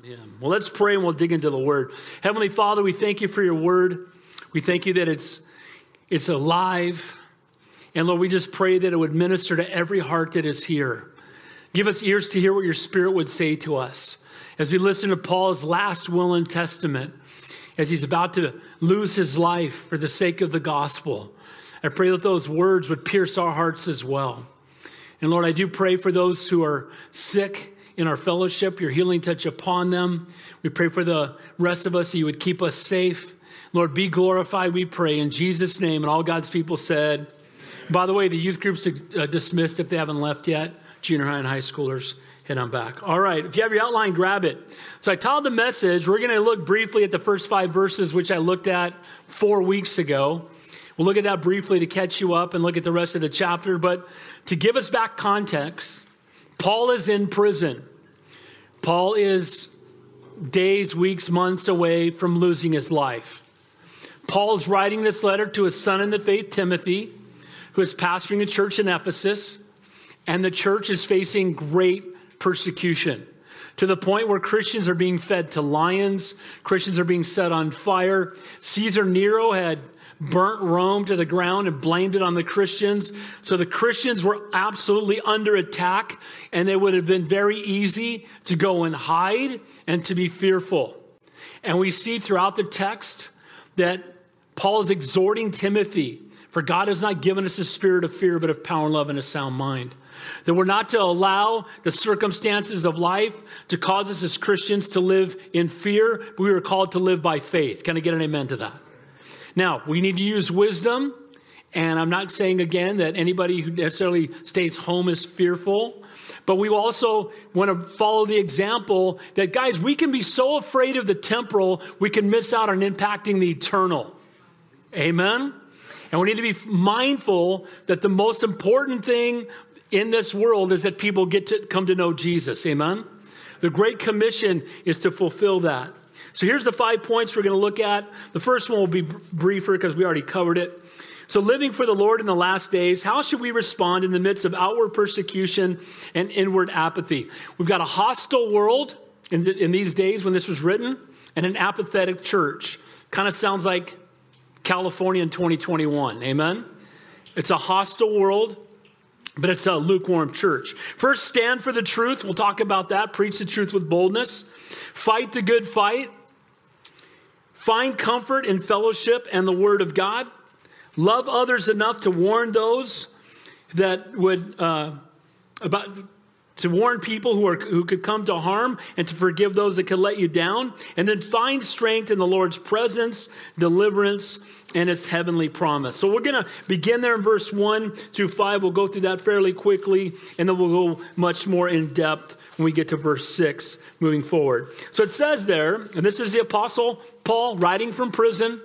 on him. Well, let's pray and we'll dig into the word. Heavenly Father, we thank you for your word. We thank you that it's it's alive. And Lord, we just pray that it would minister to every heart that is here. Give us ears to hear what your spirit would say to us. As we listen to Paul's last will and testament, as he's about to lose his life for the sake of the gospel, I pray that those words would pierce our hearts as well. And Lord, I do pray for those who are sick in our fellowship, your healing touch upon them. We pray for the rest of us that you would keep us safe. Lord, be glorified, we pray, in Jesus' name. And all God's people said, by the way, the youth group's uh, dismissed if they haven't left yet. Junior high and high schoolers, head on back. All right, if you have your outline, grab it. So I titled the message. We're going to look briefly at the first five verses, which I looked at four weeks ago. We'll look at that briefly to catch you up and look at the rest of the chapter. But to give us back context, Paul is in prison. Paul is days, weeks, months away from losing his life. Paul is writing this letter to his son in the faith, Timothy, who is pastoring a church in Ephesus, and the church is facing great persecution to the point where Christians are being fed to lions, Christians are being set on fire. Caesar Nero had burnt Rome to the ground and blamed it on the Christians. So the Christians were absolutely under attack, and it would have been very easy to go and hide and to be fearful. And we see throughout the text that Paul is exhorting Timothy, for God has not given us a spirit of fear, but of power and love and a sound mind. That we're not to allow the circumstances of life to cause us as Christians to live in fear, but we were called to live by faith. Can I get an amen to that? Now, we need to use wisdom. And I'm not saying again that anybody who necessarily stays home is fearful, but we also want to follow the example that, guys, we can be so afraid of the temporal, we can miss out on impacting the eternal. Amen? And we need to be mindful that the most important thing in this world is that people get to come to know Jesus. Amen? The Great Commission is to fulfill that. So here's the five points we're going to look at. The first one will be briefer because we already covered it. So, living for the Lord in the last days, how should we respond in the midst of outward persecution and inward apathy? We've got a hostile world in, the, in these days when this was written, and an apathetic church. Kind of sounds like California in 2021. Amen? It's a hostile world, but it's a lukewarm church. First, stand for the truth. We'll talk about that. Preach the truth with boldness. Fight the good fight. Find comfort in fellowship and the word of God. Love others enough to warn those that would, uh, about, to warn people who, are, who could come to harm and to forgive those that could let you down. And then find strength in the Lord's presence, deliverance, and its heavenly promise. So we're going to begin there in verse 1 through 5. We'll go through that fairly quickly, and then we'll go much more in depth when we get to verse 6 moving forward. So it says there, and this is the Apostle Paul writing from prison.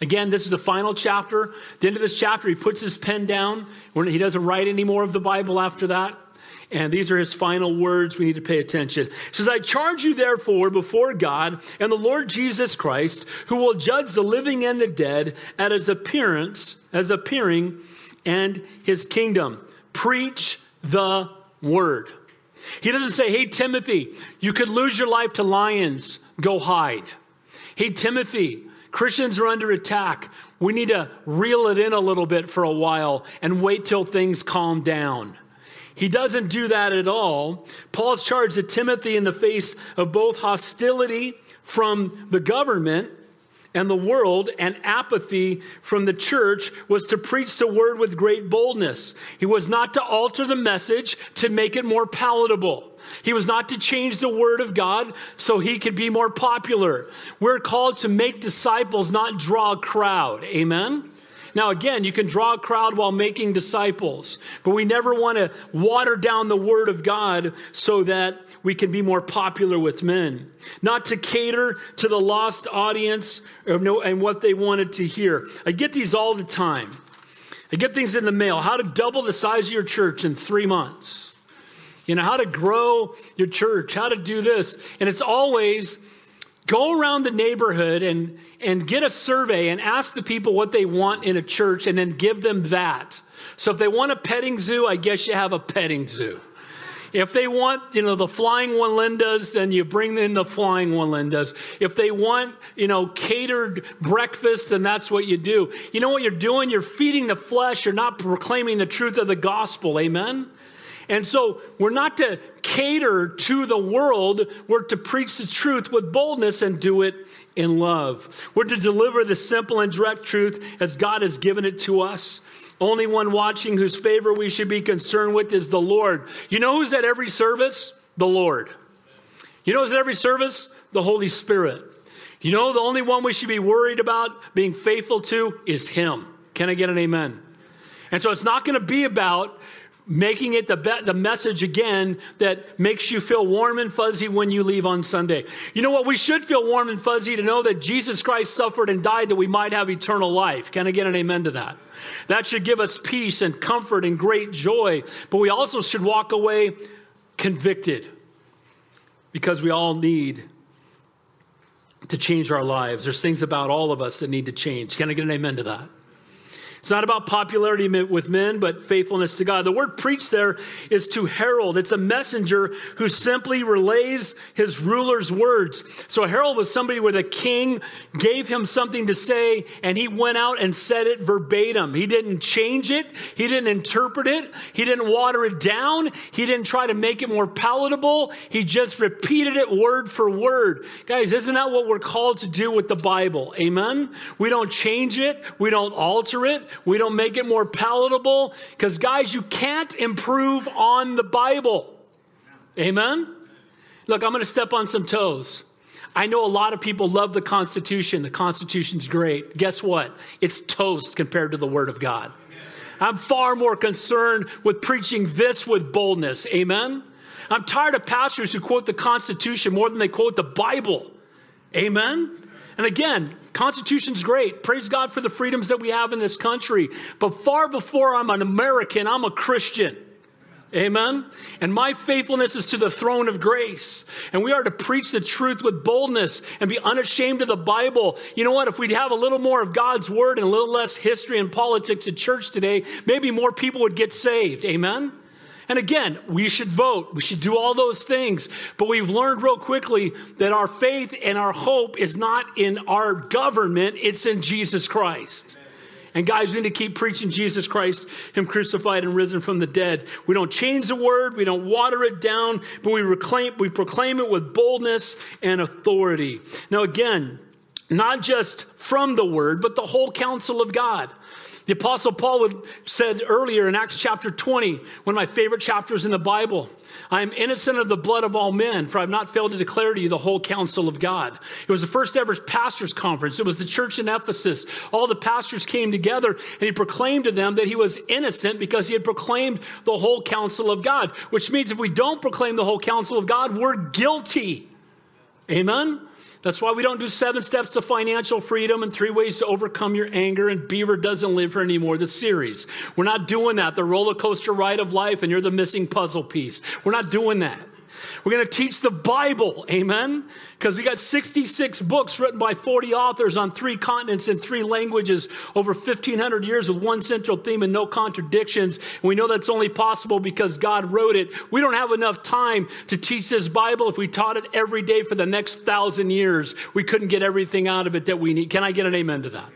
Again, this is the final chapter. At the end of this chapter, he puts his pen down. He doesn't write any more of the Bible after that. And these are his final words. We need to pay attention. He says, I charge you therefore before God and the Lord Jesus Christ, who will judge the living and the dead at his appearance, as appearing, and his kingdom. Preach the word. He doesn't say, Hey, Timothy, you could lose your life to lions, go hide. Hey, Timothy, Christians are under attack. We need to reel it in a little bit for a while and wait till things calm down. He doesn't do that at all. Paul's charge to Timothy in the face of both hostility from the government and the world and apathy from the church was to preach the word with great boldness. He was not to alter the message to make it more palatable. He was not to change the word of God so he could be more popular. We're called to make disciples, not draw a crowd. Amen? Now, again, you can draw a crowd while making disciples, but we never want to water down the word of God so that we can be more popular with men. Not to cater to the lost audience and what they wanted to hear. I get these all the time. I get things in the mail. How to double the size of your church in three months. You know, how to grow your church, how to do this. And it's always go around the neighborhood and and get a survey and ask the people what they want in a church and then give them that. So if they want a petting zoo, I guess you have a petting zoo. If they want, you know, the flying Wallendas, then you bring in the flying Wallendas. If they want, you know, catered breakfast, then that's what you do. You know what you're doing? You're feeding the flesh. You're not proclaiming the truth of the gospel. Amen? And so we're not to cater to the world. We're to preach the truth with boldness and do it in love. We're to deliver the simple and direct truth as God has given it to us. Only one watching whose favor we should be concerned with is the Lord. You know who's at every service? The Lord. You know who's at every service? The Holy Spirit. You know the only one we should be worried about being faithful to is Him. Can I get an amen? And so it's not going to be about making it the, be- the message again that makes you feel warm and fuzzy when you leave on Sunday. You know what? We should feel warm and fuzzy to know that Jesus Christ suffered and died that we might have eternal life. Can I get an amen to that? That should give us peace and comfort and great joy. But we also should walk away convicted because we all need to change our lives. There's things about all of us that need to change. Can I get an amen to that? It's not about popularity with men, but faithfulness to God. The word preach there is to herald. It's a messenger who simply relays his ruler's words. So a herald was somebody where the king gave him something to say and he went out and said it verbatim. He didn't change it. He didn't interpret it. He didn't water it down. He didn't try to make it more palatable. He just repeated it word for word. Guys, isn't that what we're called to do with the Bible? Amen? We don't change it. We don't alter it. We don't make it more palatable because, guys, you can't improve on the Bible. Amen? Look, I'm going to step on some toes. I know a lot of people love the Constitution. The Constitution's great. Guess what? It's toast compared to the Word of God. I'm far more concerned with preaching this with boldness. Amen? I'm tired of pastors who quote the Constitution more than they quote the Bible. Amen? And again, Constitution's great. Praise God for the freedoms that we have in this country. But far before I'm an American, I'm a Christian. Amen. And my faithfulness is to the throne of grace. And we are to preach the truth with boldness and be unashamed of the Bible. You know what? If we'd have a little more of God's word and a little less history and politics at church today, maybe more people would get saved. Amen. And again, we should vote. We should do all those things. But we've learned real quickly that our faith and our hope is not in our government, it's in Jesus Christ. And guys, we need to keep preaching Jesus Christ, Him crucified and risen from the dead. We don't change the word, we don't water it down, but we reclaim, we proclaim it with boldness and authority. Now, again, not just from the word, but the whole counsel of God. The Apostle Paul said earlier in Acts chapter 20, one of my favorite chapters in the Bible, I am innocent of the blood of all men, for I have not failed to declare to you the whole counsel of God. It was the first ever pastors' conference. It was the church in Ephesus. All the pastors came together, and he proclaimed to them that he was innocent because he had proclaimed the whole counsel of God, which means if we don't proclaim the whole counsel of God, we're guilty. Amen? That's why we don't do seven steps to financial freedom and three ways to overcome your anger and Beaver doesn't live here anymore, the series. We're not doing that, the roller coaster ride of life, and you're the missing puzzle piece. We're not doing that. We're going to teach the Bible, amen? Because we got 66 books written by 40 authors on three continents in three languages over 1,500 years with one central theme and no contradictions. And we know that's only possible because God wrote it. We don't have enough time to teach this Bible. If we taught it every day for the next thousand years, we couldn't get everything out of it that we need. Can I get an amen to that?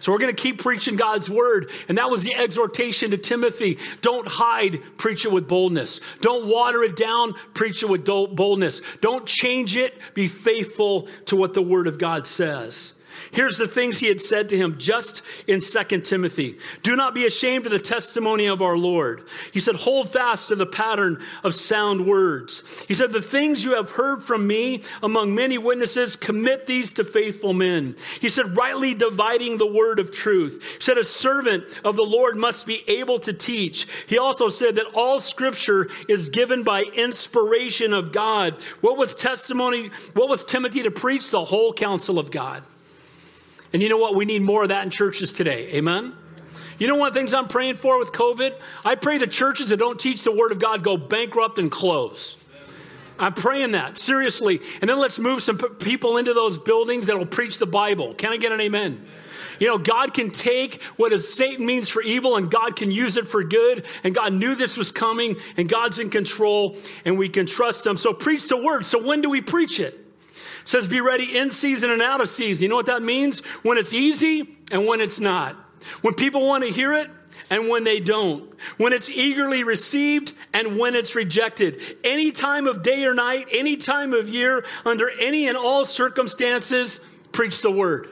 So we're going to keep preaching God's word. And that was the exhortation to Timothy. Don't hide, preach it with boldness. Don't water it down, preach it with boldness. Don't change it, be faithful to what the word of God says. Here's the things he had said to him just in 2 Timothy. Do not be ashamed of the testimony of our Lord. He said, hold fast to the pattern of sound words. He said, the things you have heard from me among many witnesses, commit these to faithful men. He said, rightly dividing the word of truth. He said, a servant of the Lord must be able to teach. He also said that all scripture is given by inspiration of God. What was testimony? What was Timothy to preach? The whole counsel of God. And you know what? We need more of that in churches today. Amen? You know one of the things I'm praying for with COVID? I pray the churches that don't teach the Word of God go bankrupt and close. I'm praying that, seriously. And then let's move some people into those buildings that will preach the Bible. Can I get an amen? You know, God can take what Satan means for evil and God can use it for good. And God knew this was coming and God's in control and we can trust him. So preach the word. So when do we preach it? It says be ready in season and out of season. You know what that means? When it's easy and when it's not. When people want to hear it and when they don't. When it's eagerly received and when it's rejected. Any time of day or night, any time of year, under any and all circumstances, preach the word.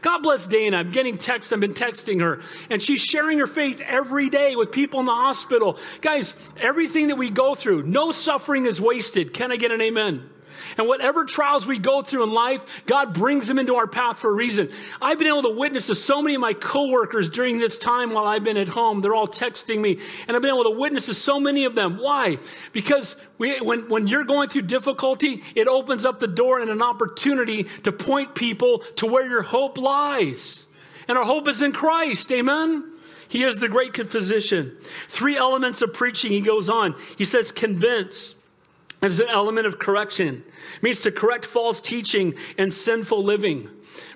God bless Dana. I'm getting texts. I've been texting her, and she's sharing her faith every day with people in the hospital. Guys, everything that we go through, no suffering is wasted. Can I get an amen? And whatever trials we go through in life, God brings them into our path for a reason. I've been able to witness to so many of my coworkers during this time while I've been at home. They're all texting me, and I've been able to witness to so many of them. Why? Because we, when, when you're going through difficulty, it opens up the door and an opportunity to point people to where your hope lies. And our hope is in Christ. Amen? He is the great physician. Three elements of preaching, he goes on. He says, convince as an element of correction. It means to correct false teaching and sinful living.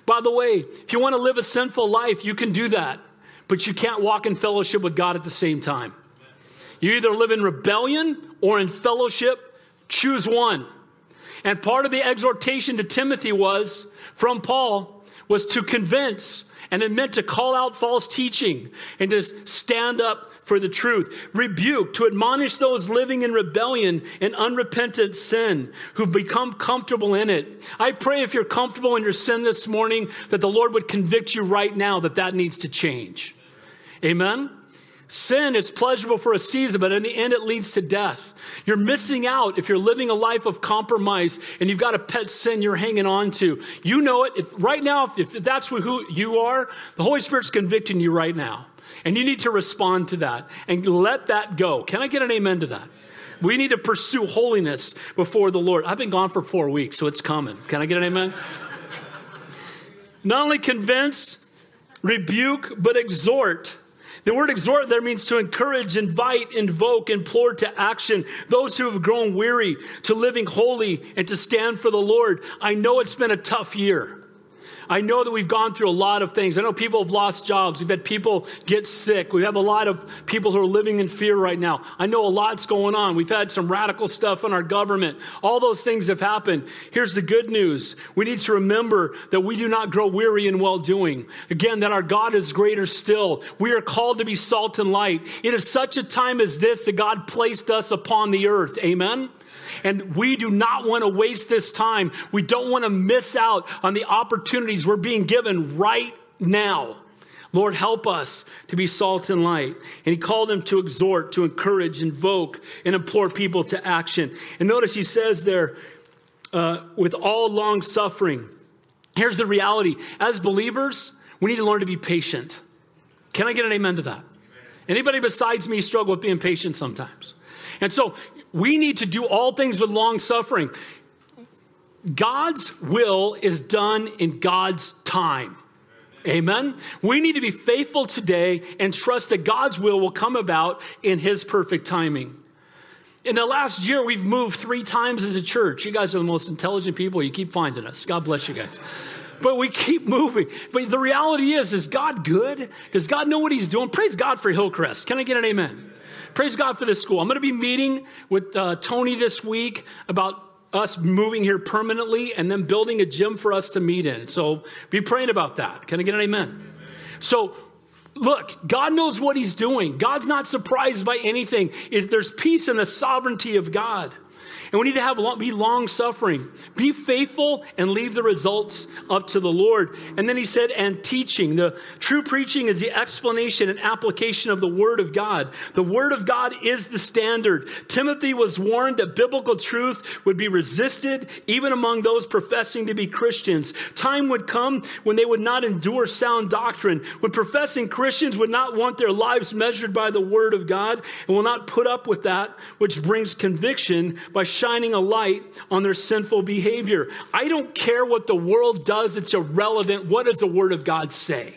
By the way, if you want to live a sinful life, you can do that, but you can't walk in fellowship with God at the same time. You either live in rebellion or in fellowship, choose one. And part of the exhortation to Timothy was from Paul was to convince and it meant to call out false teaching and to stand up for the truth. Rebuke, to admonish those living in rebellion and unrepentant sin who've become comfortable in it. I pray if you're comfortable in your sin this morning, that the Lord would convict you right now that that needs to change. Amen? Sin is pleasurable for a season, but in the end, it leads to death. You're missing out if you're living a life of compromise and you've got a pet sin you're hanging on to. You know it. If, right now, if, if that's who you are, the Holy Spirit's convicting you right now. And you need to respond to that and let that go. Can I get an amen to that? We need to pursue holiness before the Lord. I've been gone for four weeks, so it's coming. Can I get an amen? Not only convince, rebuke, but exhort. The word exhort there means to encourage, invite, invoke, implore to action those who have grown weary to living holy and to stand for the Lord. I know it's been a tough year. I know that we've gone through a lot of things. I know people have lost jobs. We've had people get sick. We have a lot of people who are living in fear right now. I know a lot's going on. We've had some radical stuff in our government. All those things have happened. Here's the good news. We need to remember that we do not grow weary in well doing. Again, that our God is greater still. We are called to be salt and light. It is such a time as this that God placed us upon the earth. Amen. And we do not want to waste this time. We don't want to miss out on the opportunities we're being given right now. Lord, help us to be salt and light. And he called them to exhort, to encourage, invoke, and implore people to action. And notice he says there, uh, with all long suffering. Here's the reality as believers, we need to learn to be patient. Can I get an amen to that? Anybody besides me struggle with being patient sometimes? And so we need to do all things with long suffering. God's will is done in God's time. Amen. We need to be faithful today and trust that God's will will come about in His perfect timing. In the last year, we've moved three times as a church. You guys are the most intelligent people. You keep finding us. God bless you guys. But we keep moving. But the reality is, is God good? Does God know what He's doing? Praise God for Hillcrest. Can I get an amen? Praise God for this school. I'm going to be meeting with uh, Tony this week about us moving here permanently and then building a gym for us to meet in. So be praying about that. Can I get an amen? So look, God knows what he's doing. God's not surprised by anything. If there's peace in the sovereignty of God. And we need to have be long suffering, be faithful, and leave the results up to the Lord. And then he said, and teaching. The true preaching is the explanation and application of the Word of God. The Word of God is the standard. Timothy was warned that biblical truth would be resisted even among those professing to be Christians. Time would come when they would not endure sound doctrine, when professing Christians would not want their lives measured by the Word of God and will not put up with that which brings conviction by shining a light on their sinful behavior. I don't care what the world does, it's irrelevant. What does the Word of God say?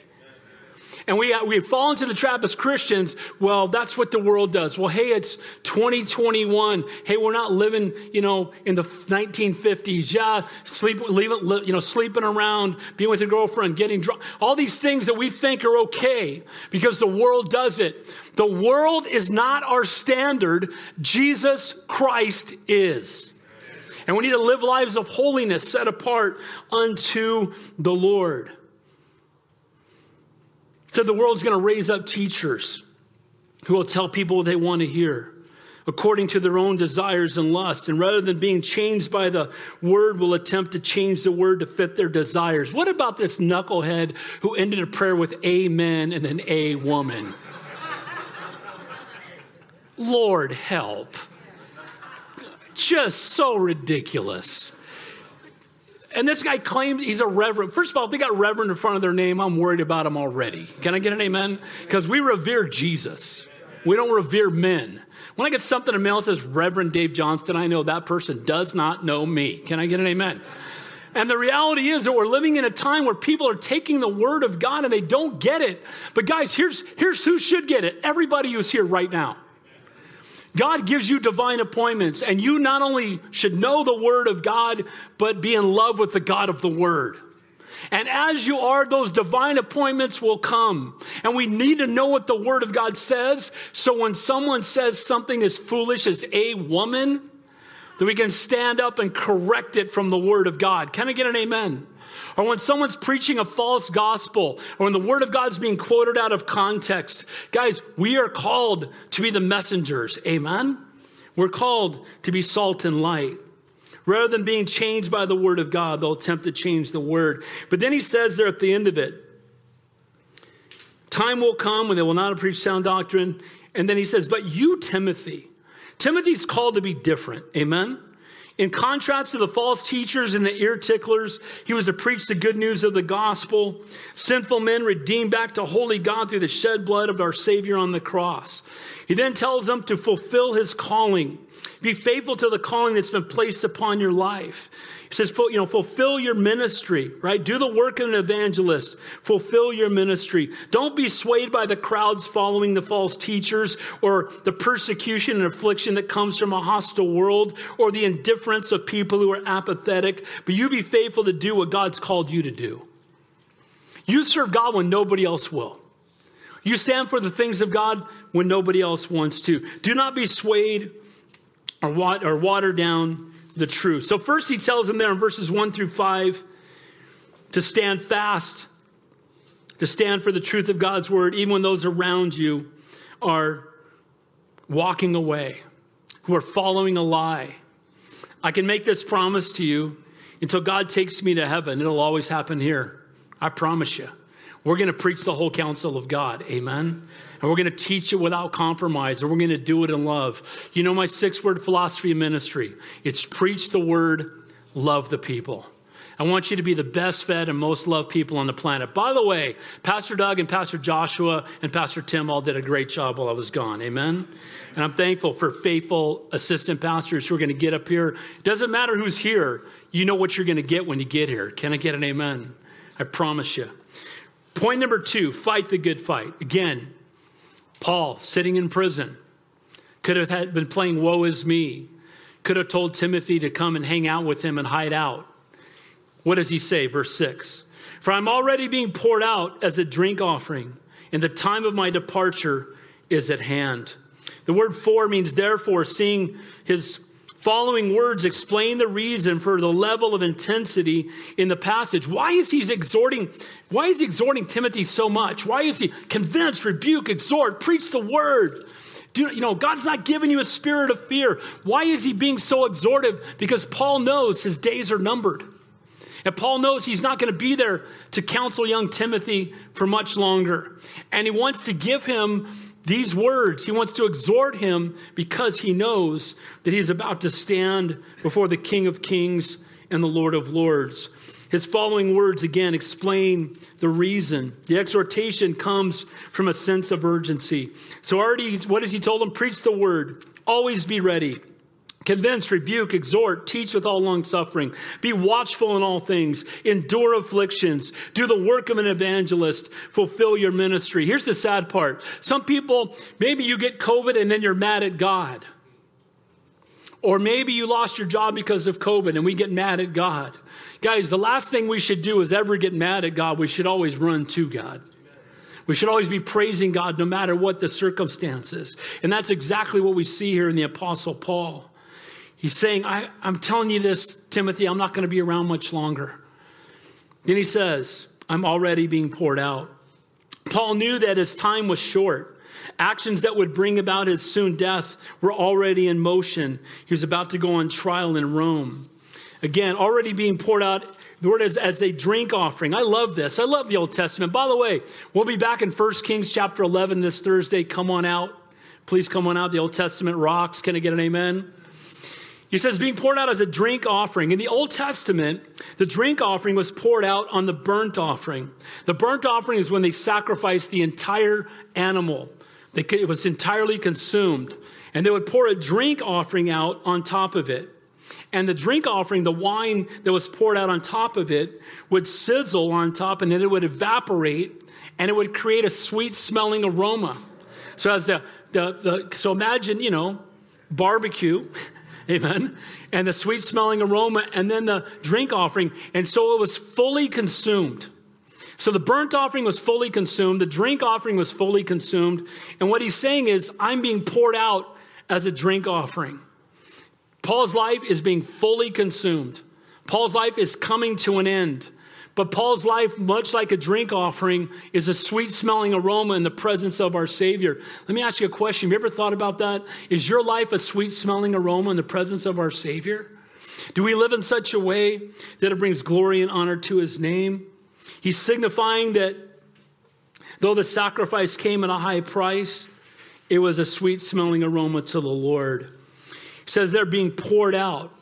And we, we fall into the trap as Christians. Well, that's what the world does. Well, hey, it's 2021. Hey, we're not living, you know, in the 1950s. Yeah, sleep, leave, you know, sleeping around, being with your girlfriend, getting drunk. All these things that we think are okay because the world does it. The world is not our standard. Jesus Christ is. And we need to live lives of holiness set apart unto the Lord. So the world's going to raise up teachers who will tell people what they want to hear according to their own desires and lusts. And rather than being changed by the word, will attempt to change the word to fit their desires. What about this knucklehead who ended a prayer with amen and then a woman? Lord help. Just so ridiculous. And this guy claims he's a reverend. First of all, if they got reverend in front of their name, I'm worried about him already. Can I get an amen? Because we revere Jesus. We don't revere men. When I get something in the mail that says Reverend Dave Johnston, I know that person does not know me. Can I get an amen? And the reality is that we're living in a time where people are taking the word of God and they don't get it. But guys, here's, here's who should get it. Everybody who's here right now. God gives you divine appointments, and you not only should know the Word of God, but be in love with the God of the Word. And as you are, those divine appointments will come. And we need to know what the Word of God says. So when someone says something as foolish as a woman, that we can stand up and correct it from the Word of God. Can I get an amen? Or when someone's preaching a false gospel, or when the word of God's being quoted out of context. Guys, we are called to be the messengers. Amen? We're called to be salt and light. Rather than being changed by the word of God, they'll attempt to change the word. But then he says there at the end of it, time will come when they will not preach sound doctrine. And then he says, But you, Timothy, Timothy's called to be different. Amen? In contrast to the false teachers and the ear ticklers, he was to preach the good news of the gospel. Sinful men redeemed back to holy God through the shed blood of our Savior on the cross. He then tells them to fulfill his calling. Be faithful to the calling that's been placed upon your life. He says, you know, fulfill your ministry, right? Do the work of an evangelist. Fulfill your ministry. Don't be swayed by the crowds following the false teachers or the persecution and affliction that comes from a hostile world or the indifference of people who are apathetic. But you be faithful to do what God's called you to do. You serve God when nobody else will. You stand for the things of God when nobody else wants to. Do not be swayed or, watered down the truth. So, first, he tells them there in verses 1 through 5 to stand fast, to stand for the truth of God's word, even when those around you are walking away, who are following a lie. I can make this promise to you until God takes me to heaven. It'll always happen here. I promise you. We're going to preach the whole counsel of God. Amen. And we're going to teach it without compromise, and we're going to do it in love. You know my six word philosophy of ministry it's preach the word, love the people. I want you to be the best fed and most loved people on the planet. By the way, Pastor Doug and Pastor Joshua and Pastor Tim all did a great job while I was gone. Amen. And I'm thankful for faithful assistant pastors who are going to get up here. Doesn't matter who's here, you know what you're going to get when you get here. Can I get an amen? I promise you. Point number two fight the good fight. Again, Paul, sitting in prison, could have had, been playing Woe is Me, could have told Timothy to come and hang out with him and hide out. What does he say? Verse 6 For I'm already being poured out as a drink offering, and the time of my departure is at hand. The word for means therefore, seeing his following words explain the reason for the level of intensity in the passage. Why is he exhorting? Why is he exhorting Timothy so much? Why is he convince, rebuke, exhort, preach the word? Do, you know, God's not giving you a spirit of fear. Why is he being so exhortive? Because Paul knows his days are numbered. And Paul knows he's not going to be there to counsel young Timothy for much longer. And he wants to give him these words. He wants to exhort him because he knows that he is about to stand before the King of Kings and the Lord of Lords. His following words again explain the reason. The exhortation comes from a sense of urgency. So, already, what has he told them? Preach the word, always be ready, Convince, rebuke, exhort, teach with all long suffering. Be watchful in all things. Endure afflictions. Do the work of an evangelist. Fulfill your ministry. Here's the sad part. Some people, maybe you get COVID and then you're mad at God. Or maybe you lost your job because of COVID and we get mad at God. Guys, the last thing we should do is ever get mad at God. We should always run to God. We should always be praising God no matter what the circumstances. And that's exactly what we see here in the Apostle Paul. He's saying, I, am telling you this, Timothy, I'm not going to be around much longer. Then he says, I'm already being poured out. Paul knew that his time was short. Actions that would bring about his soon death were already in motion. He was about to go on trial in Rome. Again, already being poured out, the word is as a drink offering. I love this. I love the Old Testament. By the way, we'll be back in 1 Kings chapter 11 this Thursday. Come on out. Please come on out. The Old Testament rocks. Can I get an amen? He says, being poured out as a drink offering. In the Old Testament, the drink offering was poured out on the burnt offering. The burnt offering is when they sacrificed the entire animal, it was entirely consumed. And they would pour a drink offering out on top of it. And the drink offering, the wine that was poured out on top of it, would sizzle on top and then it would evaporate and it would create a sweet smelling aroma. So as the, the, the so imagine, you know, barbecue Amen. And the sweet smelling aroma, and then the drink offering. And so it was fully consumed. So the burnt offering was fully consumed, the drink offering was fully consumed. And what he's saying is, I'm being poured out as a drink offering. Paul's life is being fully consumed. Paul's life is coming to an end. But Paul's life, much like a drink offering, is a sweet smelling aroma in the presence of our Savior. Let me ask you a question. Have you ever thought about that? Is your life a sweet smelling aroma in the presence of our Savior? Do we live in such a way that it brings glory and honor to His name? He's signifying that though the sacrifice came at a high price, it was a sweet smelling aroma to the Lord. He says they're being poured out.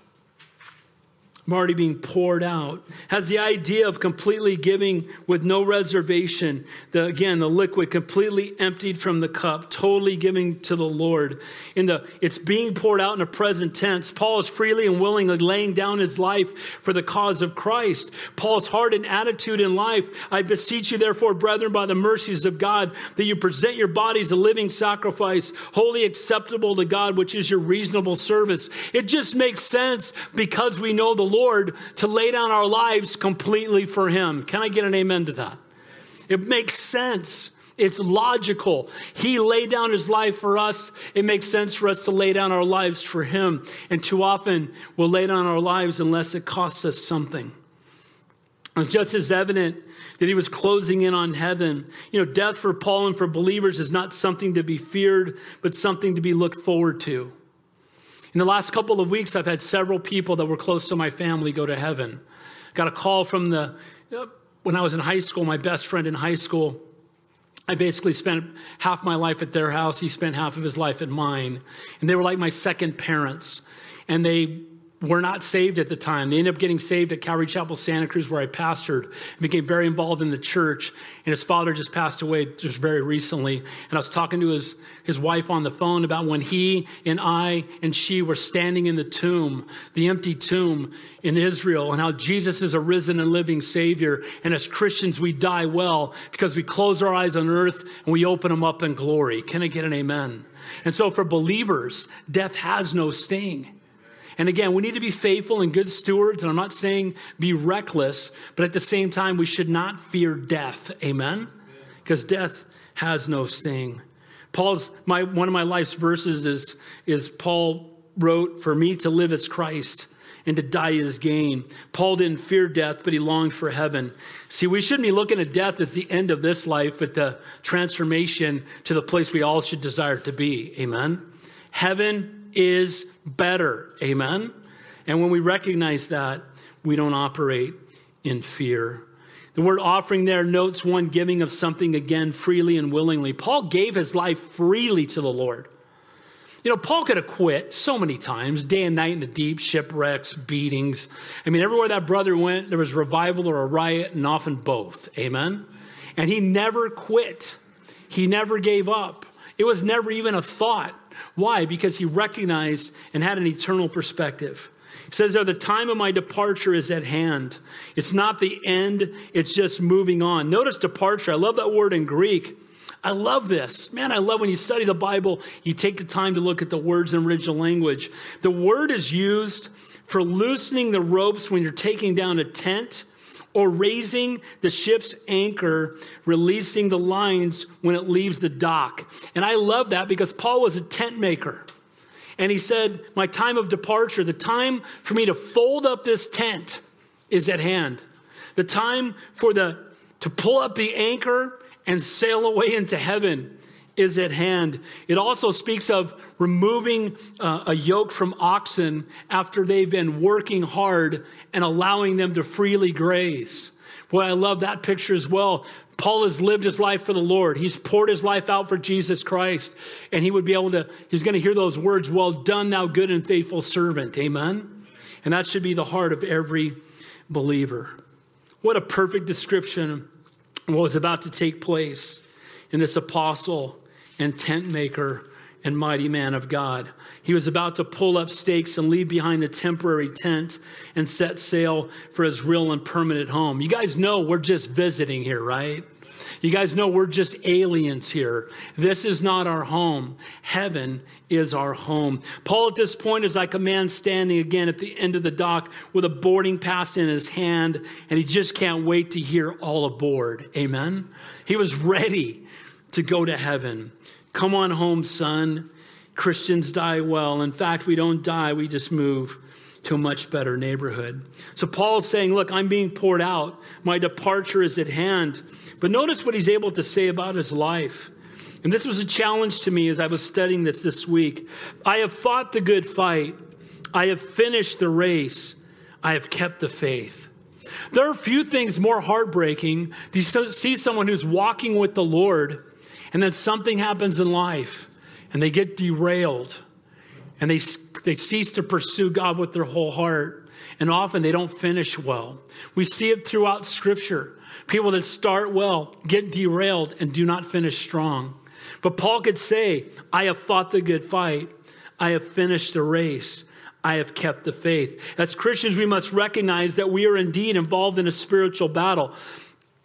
Already being poured out. Has the idea of completely giving with no reservation. The, again, the liquid completely emptied from the cup, totally giving to the Lord. In the, it's being poured out in a present tense. Paul is freely and willingly laying down his life for the cause of Christ. Paul's heart and attitude in life. I beseech you, therefore, brethren, by the mercies of God, that you present your bodies a living sacrifice, holy acceptable to God, which is your reasonable service. It just makes sense because we know the Lord to lay down our lives completely for Him. Can I get an amen to that? It makes sense. It's logical. He laid down his life for us. It makes sense for us to lay down our lives for him. And too often we'll lay down our lives unless it costs us something. It's just as evident that he was closing in on heaven. You know, death for Paul and for believers is not something to be feared, but something to be looked forward to. In the last couple of weeks, I've had several people that were close to my family go to heaven. Got a call from the, uh, when I was in high school, my best friend in high school. I basically spent half my life at their house. He spent half of his life at mine. And they were like my second parents. And they were not saved at the time. They ended up getting saved at Calvary Chapel, Santa Cruz, where I pastored, and became very involved in the church. And his father just passed away just very recently. And I was talking to his, his wife on the phone about when he and I and she were standing in the tomb, the empty tomb in Israel, and how Jesus is a risen and living Savior. And as Christians, we die well because we close our eyes on earth and we open them up in glory. Can I get an amen? And so for believers, death has no sting. And again, we need to be faithful and good stewards. And I'm not saying be reckless, but at the same time, we should not fear death. Amen? Because death has no sting. Paul's my one of my life's verses is, is Paul wrote, For me to live as Christ and to die is gain. Paul didn't fear death, but he longed for heaven. See, we shouldn't be looking at death as the end of this life, but the transformation to the place we all should desire to be. Amen. Heaven is better. Amen? And when we recognize that, we don't operate in fear. The word offering there notes one giving of something again freely and willingly. Paul gave his life freely to the Lord. You know, Paul could have quit so many times, day and night in the deep, shipwrecks, beatings. I mean, everywhere that brother went, there was revival or a riot, and often both. Amen? And he never quit, he never gave up. It was never even a thought Why? Because he recognized and had an eternal perspective. He says there, the time of my departure is at hand. It's not the end, it's just moving on. Notice departure. I love that word in Greek. I love this. Man, I love when you study the Bible, you take the time to look at the words in original language. The word is used for loosening the ropes when you're taking down a tent or raising the ship's anchor, releasing the lines when it leaves the dock. And I love that because Paul was a tent maker. And he said, My time of departure, the time for me to fold up this tent is at hand. The time for the to pull up the anchor and sail away into heaven is at hand. It also speaks of removing uh, a yoke from oxen after they've been working hard and allowing them to freely graze. Boy, I love that picture as well. Paul has lived his life for the Lord. He's poured his life out for Jesus Christ. And he would be able to, he's going to hear those words, Well done, thou good and faithful servant. Amen. And that should be the heart of every believer. What a perfect description of what was about to take place in this apostle and tent maker and mighty man of God. He was about to pull up stakes and leave behind the temporary tent and set sail for his real and permanent home. You guys know we're just visiting here, right? You guys know we're just aliens here. This is not our home. Heaven is our home. Paul, at this point, is like a man standing again at the end of the dock with a boarding pass in his hand, and he just can't wait to hear all aboard. Amen? He was ready to go to heaven. Come on home, son. Christians die well. In fact, we don't die, we just move to a much better neighborhood. So Paul's saying, Look, I'm being poured out. My departure is at hand. But notice what he's able to say about his life. And this was a challenge to me as I was studying this this week. I have fought the good fight, I have finished the race, I have kept the faith. There are few things more heartbreaking to see someone who's walking with the Lord and then something happens in life and they get derailed and they, they cease to pursue God with their whole heart. And often they don't finish well. We see it throughout Scripture. People that start well get derailed and do not finish strong. But Paul could say, I have fought the good fight, I have finished the race. I have kept the faith. As Christians, we must recognize that we are indeed involved in a spiritual battle.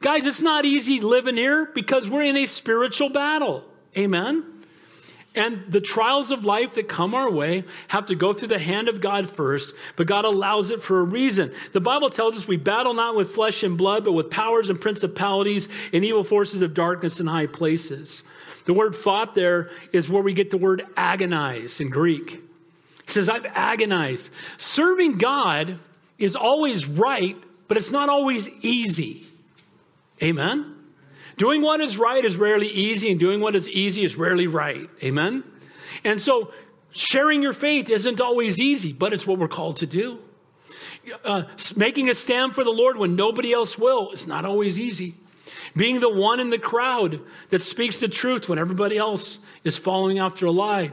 Guys, it's not easy living here because we're in a spiritual battle. Amen? And the trials of life that come our way have to go through the hand of God first, but God allows it for a reason. The Bible tells us we battle not with flesh and blood, but with powers and principalities and evil forces of darkness in high places. The word fought there is where we get the word agonize in Greek. He says, I've agonized. Serving God is always right, but it's not always easy. Amen? Doing what is right is rarely easy, and doing what is easy is rarely right. Amen? And so, sharing your faith isn't always easy, but it's what we're called to do. Uh, making a stand for the Lord when nobody else will is not always easy. Being the one in the crowd that speaks the truth when everybody else is following after a lie.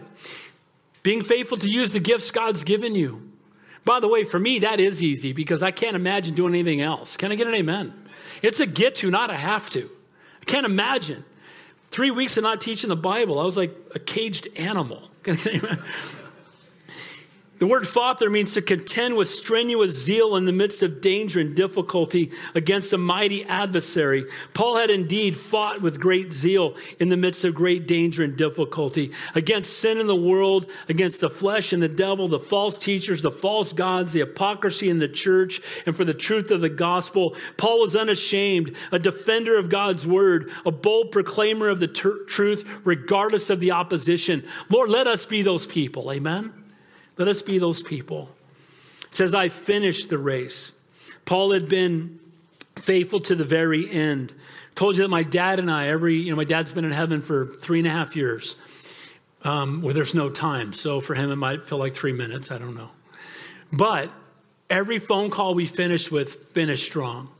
Being faithful to use the gifts God's given you. By the way, for me, that is easy because I can't imagine doing anything else. Can I get an amen? It's a get to, not a have to. I can't imagine. Three weeks of not teaching the Bible, I was like a caged animal. The word fought there means to contend with strenuous zeal in the midst of danger and difficulty against a mighty adversary. Paul had indeed fought with great zeal in the midst of great danger and difficulty against sin in the world, against the flesh and the devil, the false teachers, the false gods, the hypocrisy in the church, and for the truth of the gospel. Paul was unashamed, a defender of God's word, a bold proclaimer of the ter- truth, regardless of the opposition. Lord, let us be those people. Amen. Let us be those people. It says, I finished the race. Paul had been faithful to the very end. Told you that my dad and I, every, you know, my dad's been in heaven for three and a half years um, where there's no time. So for him, it might feel like three minutes. I don't know. But every phone call we finished with finished strong.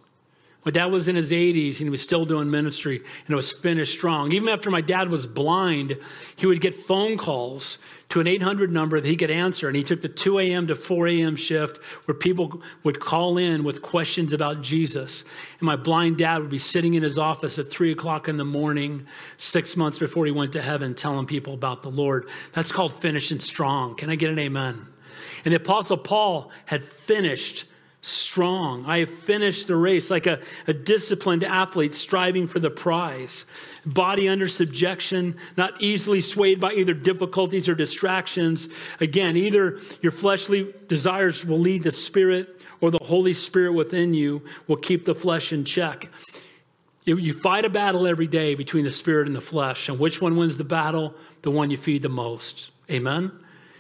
My dad was in his 80s and he was still doing ministry and it was finished strong. Even after my dad was blind, he would get phone calls to an 800 number that he could answer. And he took the 2 a.m. to 4 a.m. shift where people would call in with questions about Jesus. And my blind dad would be sitting in his office at 3 o'clock in the morning, six months before he went to heaven, telling people about the Lord. That's called finishing strong. Can I get an amen? And the Apostle Paul had finished strong. I have finished the race like a, a disciplined athlete striving for the prize. Body under subjection, not easily swayed by either difficulties or distractions. Again, either your fleshly desires will lead the spirit or the Holy Spirit within you will keep the flesh in check. You fight a battle every day between the spirit and the flesh. And which one wins the battle? The one you feed the most. Amen?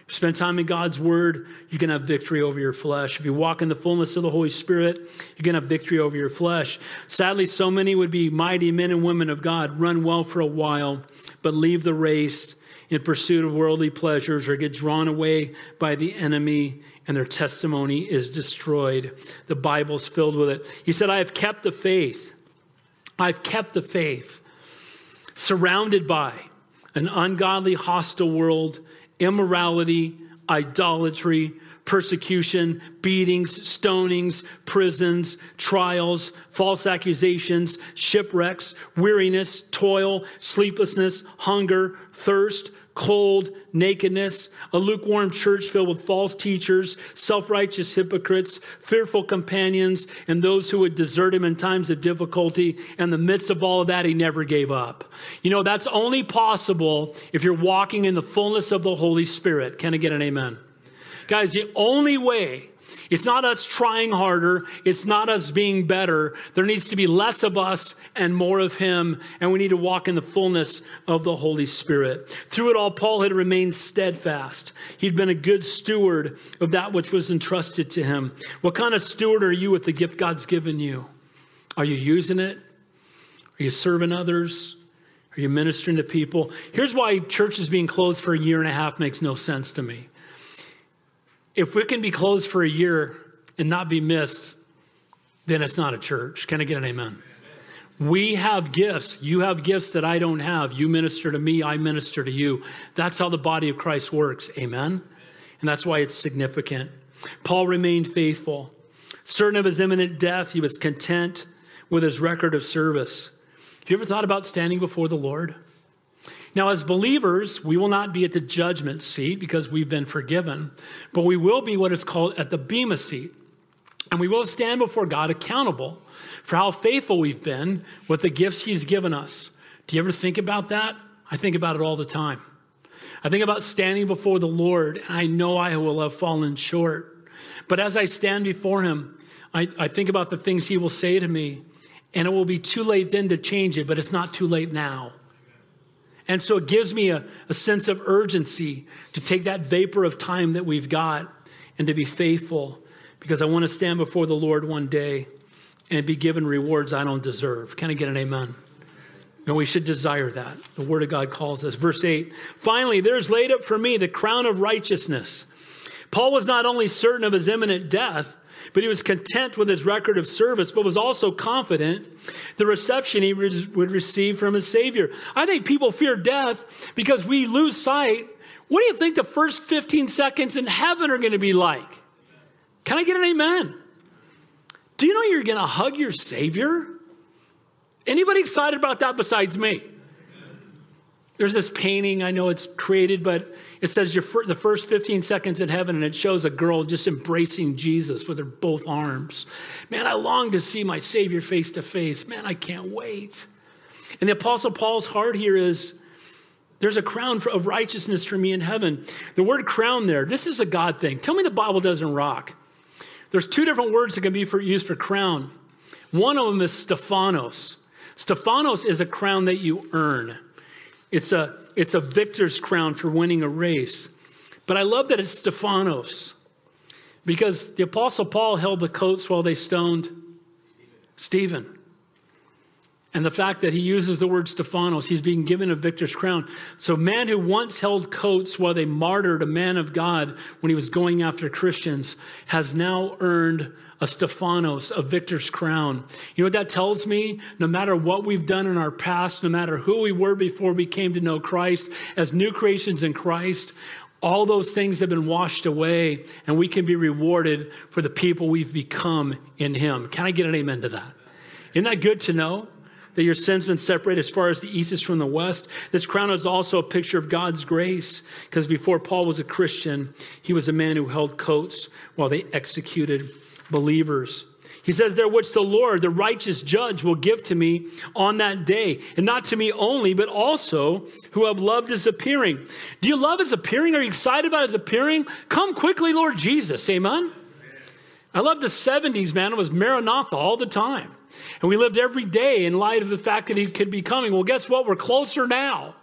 Spend time in God's word, you can have victory over your flesh. If you walk in the fullness of the Holy Spirit, you can have victory over your flesh. Sadly, so many would be mighty men and women of God, run well for a while, but leave the race in pursuit of worldly pleasures or get drawn away by the enemy and their testimony is destroyed. The Bible's filled with it. He said, I have kept the faith. I've kept the faith, surrounded by an ungodly, hostile world immorality, idolatry, persecution, beatings, stonings, prisons, trials, false accusations, shipwrecks, weariness, toil, sleeplessness, hunger, thirst, cold, nakedness, a lukewarm church filled with false teachers, self righteous hypocrites, fearful companions, and those who would desert him in times of difficulty. In the midst of all of that, he never gave up. You know, that's only possible if you're walking in the fullness of the Holy Spirit. Can I get an amen? Guys, the only way it's not us trying harder. It's not us being better. There needs to be less of us and more of Him, and we need to walk in the fullness of the Holy Spirit. Through it all, Paul had remained steadfast. He'd been a good steward of that which was entrusted to him. What kind of steward are you with the gift God's given you? Are you using it? Are you serving others? Are you ministering to people? Here's why churches being closed for a year and a half makes no sense to me if we can be closed for a year and not be missed, then it's not a church. Can I get an amen? We have gifts. You have gifts that I don't have. You minister to me, I minister to you. That's how the body of Christ works. Amen? And that's why it's significant. Paul remained faithful. Certain of his imminent death, he was content with his record of service. Have you ever thought about standing before the Lord? Now, as believers, we will not be at the judgment seat because we've been forgiven, but we will be what is called at the Bema seat. And we will stand before God accountable for how faithful we've been with the gifts He's given us. Do you ever think about that? I think about it all the time. I think about standing before the Lord, and I know I will have fallen short. But as I stand before Him, I, I think about the things He will say to me, and it will be too late then to change it, but it's not too late now. And so it gives me a, a sense of urgency to take that vapor of time that we've got and to be faithful because I want to stand before the Lord one day and be given rewards I don't deserve. Can I get an amen? And we should desire that. The Word of God calls us. Verse 8 Finally, there's laid up for me the crown of righteousness. Paul was not only certain of his imminent death, but he was content with his record of service, but was also confident the reception he would receive from his Savior. I think people fear death because we lose sight. What do you think the first 15 seconds in heaven are going to be like? Can I get an amen? Do you know you're going to hug your Savior? Anybody excited about that besides me? There's this painting, I know it's created, but it says the first 15 seconds in heaven, and it shows a girl just embracing Jesus with her both arms. Man, I long to see my Savior face to face. Man, I can't wait. And the Apostle Paul's heart here is there's a crown of righteousness for me in heaven. The word crown there, this is a God thing. Tell me the Bible doesn't rock. There's two different words that can be for, used for crown. One of them is Stephanos. Stephanos is a crown that you earn. It's a, it's a victor's crown for winning a race. But I love that it's Stephanos because the Apostle Paul held the coats while they stoned Stephen. And the fact that he uses the word Stephanos, he's being given a victor's crown. So, man who once held coats while they martyred a man of God when he was going after Christians has now earned a Stephanos, a victor's crown. You know what that tells me? No matter what we've done in our past, no matter who we were before we came to know Christ, as new creations in Christ, all those things have been washed away, and we can be rewarded for the people we've become in Him. Can I get an amen to that? Isn't that good to know? that your sin's been separated as far as the east is from the west. This crown is also a picture of God's grace, because before Paul was a Christian, he was a man who held coats while they executed believers. He says there, which the Lord, the righteous judge, will give to me on that day. And not to me only, but also who have loved his appearing. Do you love his appearing? Are you excited about his appearing? Come quickly, Lord Jesus. Amen. I loved the 70s, man. It was Maranatha all the time. And we lived every day in light of the fact that he could be coming. Well, guess what? We're closer now.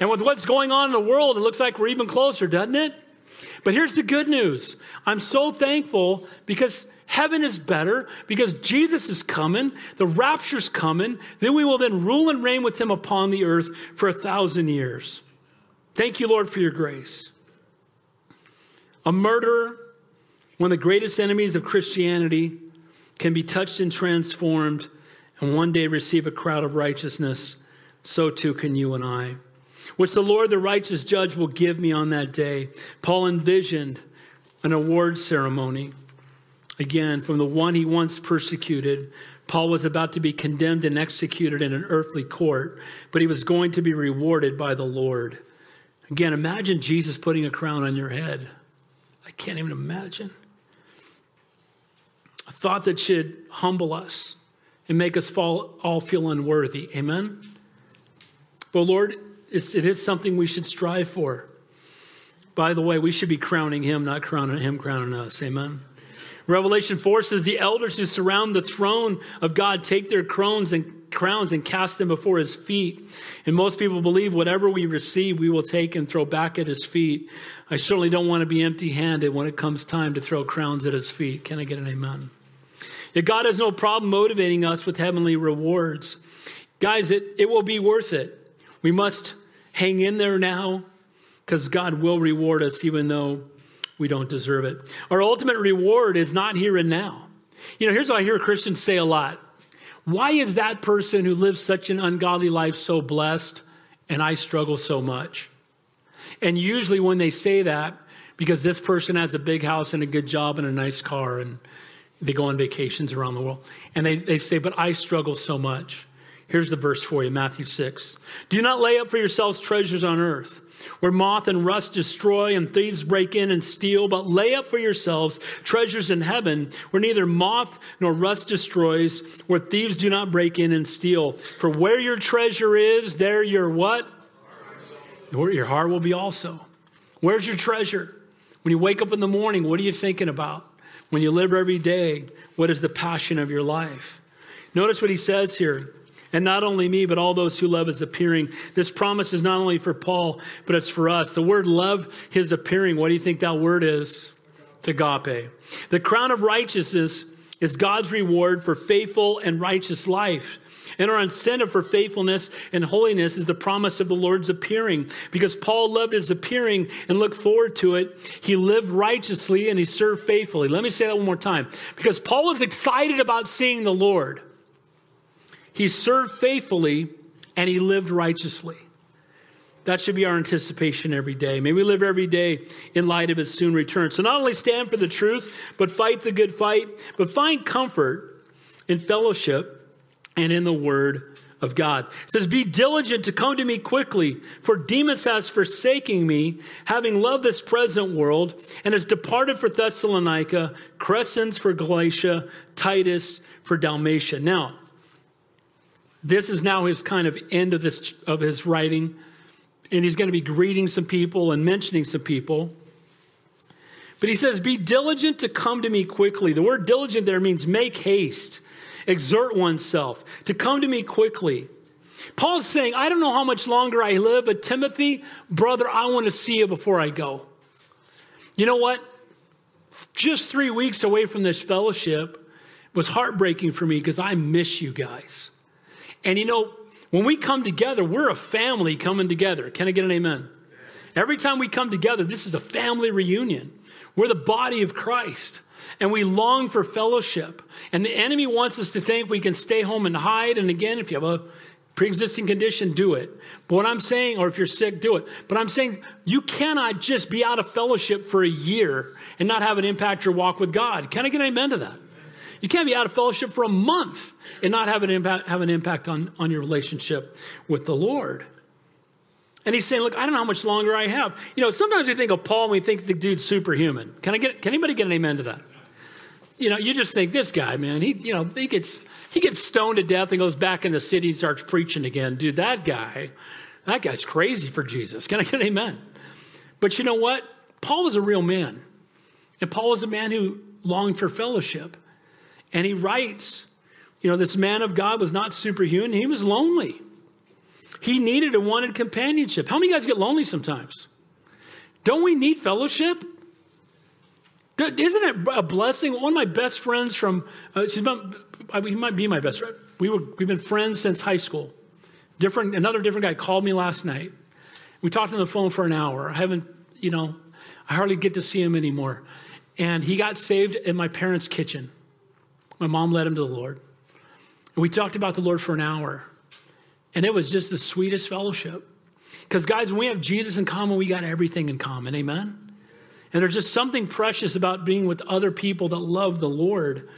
And with what's going on in the world, it looks like we're even closer, doesn't it? But here's the good news I'm so thankful because heaven is better, because Jesus is coming, the rapture's coming, then we will then rule and reign with him upon the earth for a thousand years. Thank you, Lord, for your grace. A murderer, one of the greatest enemies of Christianity, can be touched and transformed and one day receive a crown of righteousness, so too can you and I. Which the Lord, the righteous judge, will give me on that day. Paul envisioned an award ceremony. Again, from the one he once persecuted, Paul was about to be condemned and executed in an earthly court, but he was going to be rewarded by the Lord. Again, imagine Jesus putting a crown on your head. I can't even imagine a thought that should humble us and make us fall, all feel unworthy. Amen? But Lord, it is something we should strive for. By the way, we should be crowning him, not crowning him, crowning us. Amen? Revelation 4 says the elders who surround the throne of God take their crowns and crowns and cast them before his feet. And most people believe whatever we receive, we will take and throw back at his feet. I certainly don't want to be empty handed when it comes time to throw crowns at his feet. Can I get an amen? Yet God has no problem motivating us with heavenly rewards. Guys, it, it will be worth it. We must hang in there now because God will reward us even though we don't deserve it. Our ultimate reward is not here and now. You know, here's what I hear Christians say a lot Why is that person who lives such an ungodly life so blessed and I struggle so much? And usually when they say that, because this person has a big house and a good job and a nice car and they go on vacations around the world. And they, they say, But I struggle so much. Here's the verse for you Matthew 6. Do not lay up for yourselves treasures on earth, where moth and rust destroy and thieves break in and steal, but lay up for yourselves treasures in heaven, where neither moth nor rust destroys, where thieves do not break in and steal. For where your treasure is, there your what? Your heart will be also. Where's your treasure? When you wake up in the morning, what are you thinking about? When you live every day, what is the passion of your life? Notice what he says here. And not only me, but all those who love his appearing. This promise is not only for Paul, but it's for us. The word love his appearing, what do you think that word is? It's agape. The crown of righteousness is God's reward for faithful and righteous life. And our incentive for faithfulness and holiness is the promise of the Lord's appearing. Because Paul loved his appearing and looked forward to it, he lived righteously and he served faithfully. Let me say that one more time. Because Paul was excited about seeing the Lord, he served faithfully and he lived righteously. That should be our anticipation every day. May we live every day in light of his soon return. So not only stand for the truth, but fight the good fight, but find comfort in fellowship and in the word of God. It says, Be diligent to come to me quickly, for Demas has forsaken me, having loved this present world, and has departed for Thessalonica, Crescens for Galatia, Titus for Dalmatia. Now, this is now his kind of end of this of his writing and he's going to be greeting some people and mentioning some people. But he says, Be diligent to come to me quickly. The word diligent there means make haste, exert oneself, to come to me quickly. Paul's saying, I don't know how much longer I live, but Timothy, brother, I want to see you before I go. You know what? Just three weeks away from this fellowship was heartbreaking for me because I miss you guys. And you know, when we come together, we're a family coming together. Can I get an amen? Every time we come together, this is a family reunion. We're the body of Christ and we long for fellowship. And the enemy wants us to think we can stay home and hide. And again, if you have a pre existing condition, do it. But what I'm saying, or if you're sick, do it. But I'm saying you cannot just be out of fellowship for a year and not have an impact your walk with God. Can I get an amen to that? You can't be out of fellowship for a month and not have an impact, have an impact on, on your relationship with the Lord. And he's saying, look, I don't know how much longer I have. You know, sometimes we think of Paul and we think the dude's superhuman. Can I get, can anybody get an amen to that? You know, you just think this guy, man, he, you know, he gets, he gets stoned to death and goes back in the city and starts preaching again. Dude, that guy, that guy's crazy for Jesus. Can I get an amen? But you know what? Paul was a real man. And Paul was a man who longed for fellowship. And he writes, you know, this man of God was not superhuman. He was lonely. He needed and wanted companionship. How many guys get lonely sometimes? Don't we need fellowship? Isn't it a blessing? One of my best friends from, uh, she's been, he might be my best friend. We were, we've been friends since high school. Different, another different guy called me last night. We talked on the phone for an hour. I haven't, you know, I hardly get to see him anymore. And he got saved in my parents' kitchen. My mom led him to the Lord. And we talked about the Lord for an hour. And it was just the sweetest fellowship. Because, guys, when we have Jesus in common, we got everything in common. Amen? And there's just something precious about being with other people that love the Lord.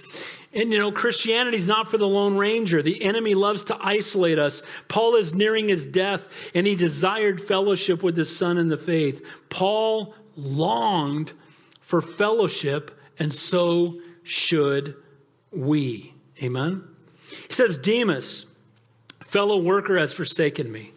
And you know, Christianity is not for the Lone Ranger. The enemy loves to isolate us. Paul is nearing his death and he desired fellowship with his son in the faith. Paul longed for fellowship, and so should we. Amen? He says, Demas, fellow worker, has forsaken me.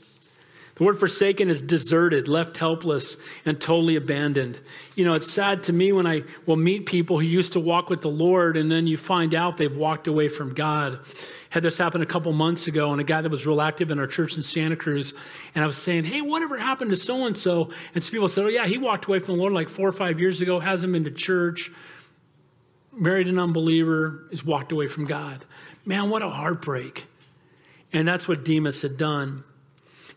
The word forsaken is deserted, left helpless, and totally abandoned. You know, it's sad to me when I will meet people who used to walk with the Lord and then you find out they've walked away from God. Had this happen a couple months ago, and a guy that was real active in our church in Santa Cruz, and I was saying, Hey, whatever happened to so and so? And some people said, Oh, yeah, he walked away from the Lord like four or five years ago, hasn't been to church, married an unbeliever, has walked away from God. Man, what a heartbreak. And that's what Demas had done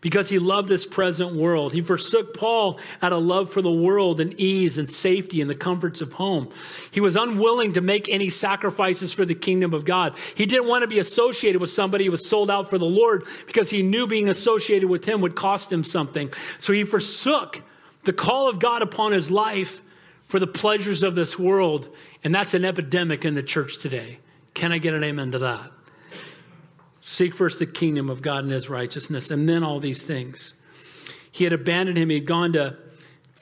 because he loved this present world. He forsook Paul out of love for the world and ease and safety and the comforts of home. He was unwilling to make any sacrifices for the kingdom of God. He didn't want to be associated with somebody who was sold out for the Lord because he knew being associated with him would cost him something. So he forsook the call of God upon his life for the pleasures of this world. And that's an epidemic in the church today. Can I get an amen to that? Seek first the kingdom of God and his righteousness, and then all these things. He had abandoned him. He had gone to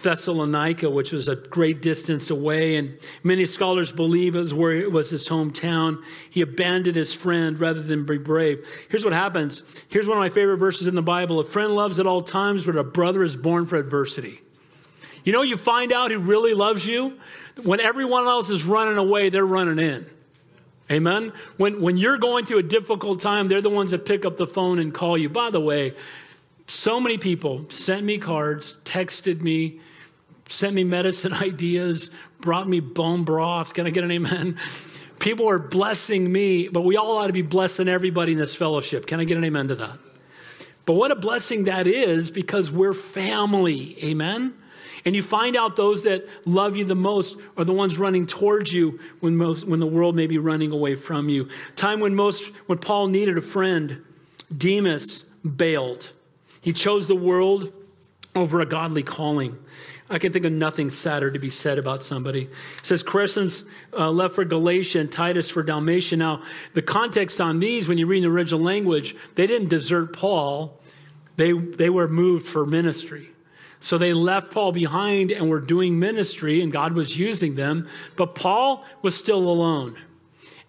Thessalonica, which was a great distance away, and many scholars believe it was where it was his hometown. He abandoned his friend rather than be brave. Here's what happens. Here's one of my favorite verses in the Bible. A friend loves at all times, but a brother is born for adversity. You know, you find out who really loves you when everyone else is running away, they're running in. Amen? When, when you're going through a difficult time, they're the ones that pick up the phone and call you. By the way, so many people sent me cards, texted me, sent me medicine ideas, brought me bone broth. Can I get an amen? People are blessing me, but we all ought to be blessing everybody in this fellowship. Can I get an amen to that? But what a blessing that is because we're family. Amen? And you find out those that love you the most are the ones running towards you when, most, when the world may be running away from you. Time when most, when Paul needed a friend, Demas bailed. He chose the world over a godly calling. I can think of nothing sadder to be said about somebody. It says Crescens uh, left for Galatia and Titus for Dalmatia. Now, the context on these, when you read the original language, they didn't desert Paul. They, they were moved for ministry. So they left Paul behind and were doing ministry, and God was using them. But Paul was still alone.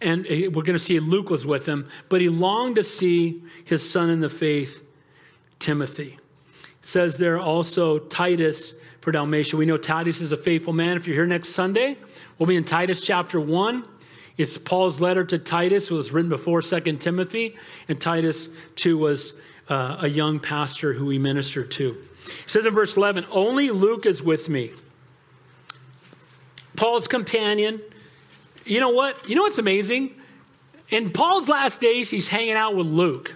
And we're going to see Luke was with him, but he longed to see his son in the faith, Timothy. It says there also Titus for Dalmatia. We know Titus is a faithful man. If you're here next Sunday, we'll be in Titus chapter 1. It's Paul's letter to Titus. It was written before Second Timothy, and Titus 2 was uh, a young pastor who he ministered to. He says in verse 11, Only Luke is with me. Paul's companion. You know what? You know what's amazing? In Paul's last days, he's hanging out with Luke.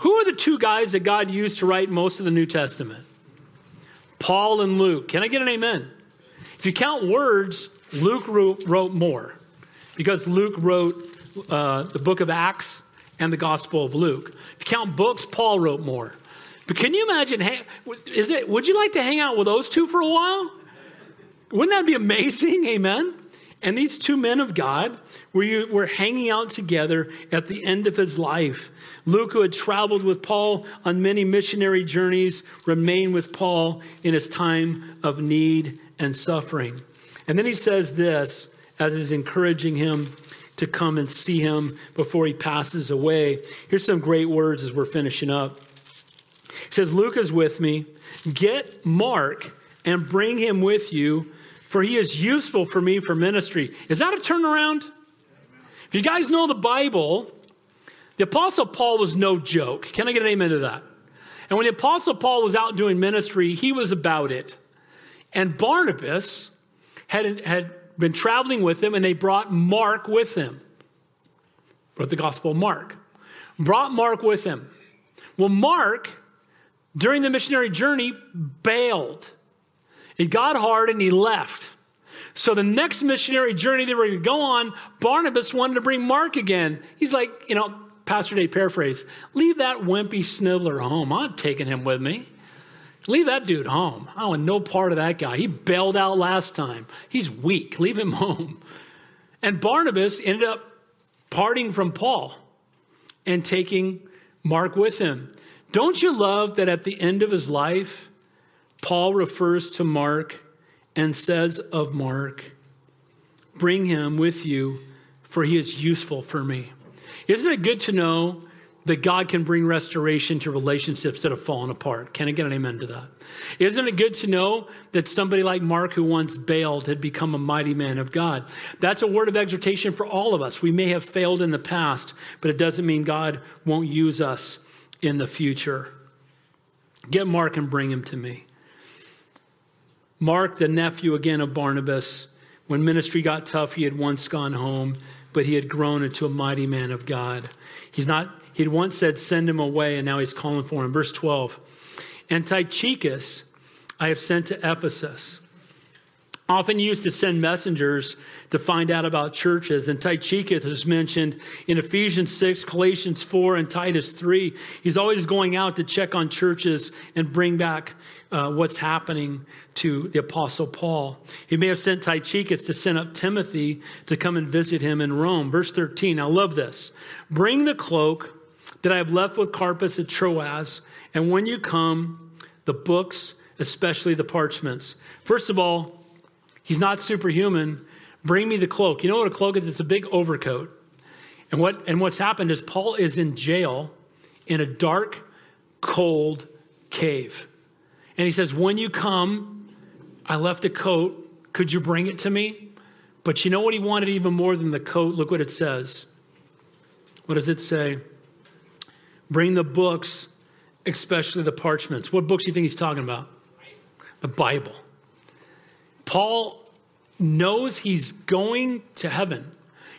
Who are the two guys that God used to write most of the New Testament? Paul and Luke. Can I get an amen? If you count words, Luke wrote, more because Luke wrote uh, the book of Acts and the Gospel of Luke. If you count books, Paul wrote more. But can you imagine? Is it? Would you like to hang out with those two for a while? Wouldn't that be amazing? Amen. And these two men of God were, were hanging out together at the end of his life. Luke, who had traveled with Paul on many missionary journeys, remained with Paul in his time of need and suffering. And then he says this as he's encouraging him to come and see him before he passes away. Here's some great words as we're finishing up. Says, Luke is with me. Get Mark and bring him with you for he is useful for me for ministry. Is that a turnaround? If you guys know the Bible, the Apostle Paul was no joke. Can I get an amen to that? And when the Apostle Paul was out doing ministry, he was about it. And Barnabas had, had been traveling with him, and they brought Mark with him. Brought the Gospel Mark. Brought Mark with him. Well, Mark, during the missionary journey, bailed. It got hard and he left. So the next missionary journey they were going to go on, Barnabas wanted to bring Mark again. He's like, you know, Pastor Dave paraphrase, leave that wimpy sniveler home. I'm taking him with me. Leave that dude home. I want no part of that guy. He bailed out last time. He's weak. Leave him home. And Barnabas ended up parting from Paul and taking Mark with him. Don't you love that at the end of his life, Paul refers to Mark and says of Mark, Bring him with you, for he is useful for me. Isn't it good to know that God can bring restoration to relationships that have fallen apart? Can I get an amen to that? Isn't it good to know that somebody like Mark, who once bailed, had become a mighty man of God? That's a word of exhortation for all of us. We may have failed in the past, but it doesn't mean God won't use us in the future. Get Mark and bring him to me. Mark, the nephew again of Barnabas, when ministry got tough, he had once gone home, but he had grown into a mighty man of God. He's not, he'd once said, send him away, and now he's calling for him. Verse 12. And Tychicus I have sent to Ephesus often used to send messengers to find out about churches. And Tychicus is mentioned in Ephesians 6, Galatians 4, and Titus 3. He's always going out to check on churches and bring back uh, what's happening to the Apostle Paul. He may have sent Tychicus to send up Timothy to come and visit him in Rome. Verse 13, I love this. Bring the cloak that I have left with Carpus at Troas, and when you come, the books, especially the parchments. First of all, He's not superhuman. Bring me the cloak. You know what a cloak is? It's a big overcoat. And what and what's happened is Paul is in jail in a dark, cold cave. And he says, When you come, I left a coat. Could you bring it to me? But you know what he wanted even more than the coat? Look what it says. What does it say? Bring the books, especially the parchments. What books do you think he's talking about? The Bible. Paul knows he's going to heaven.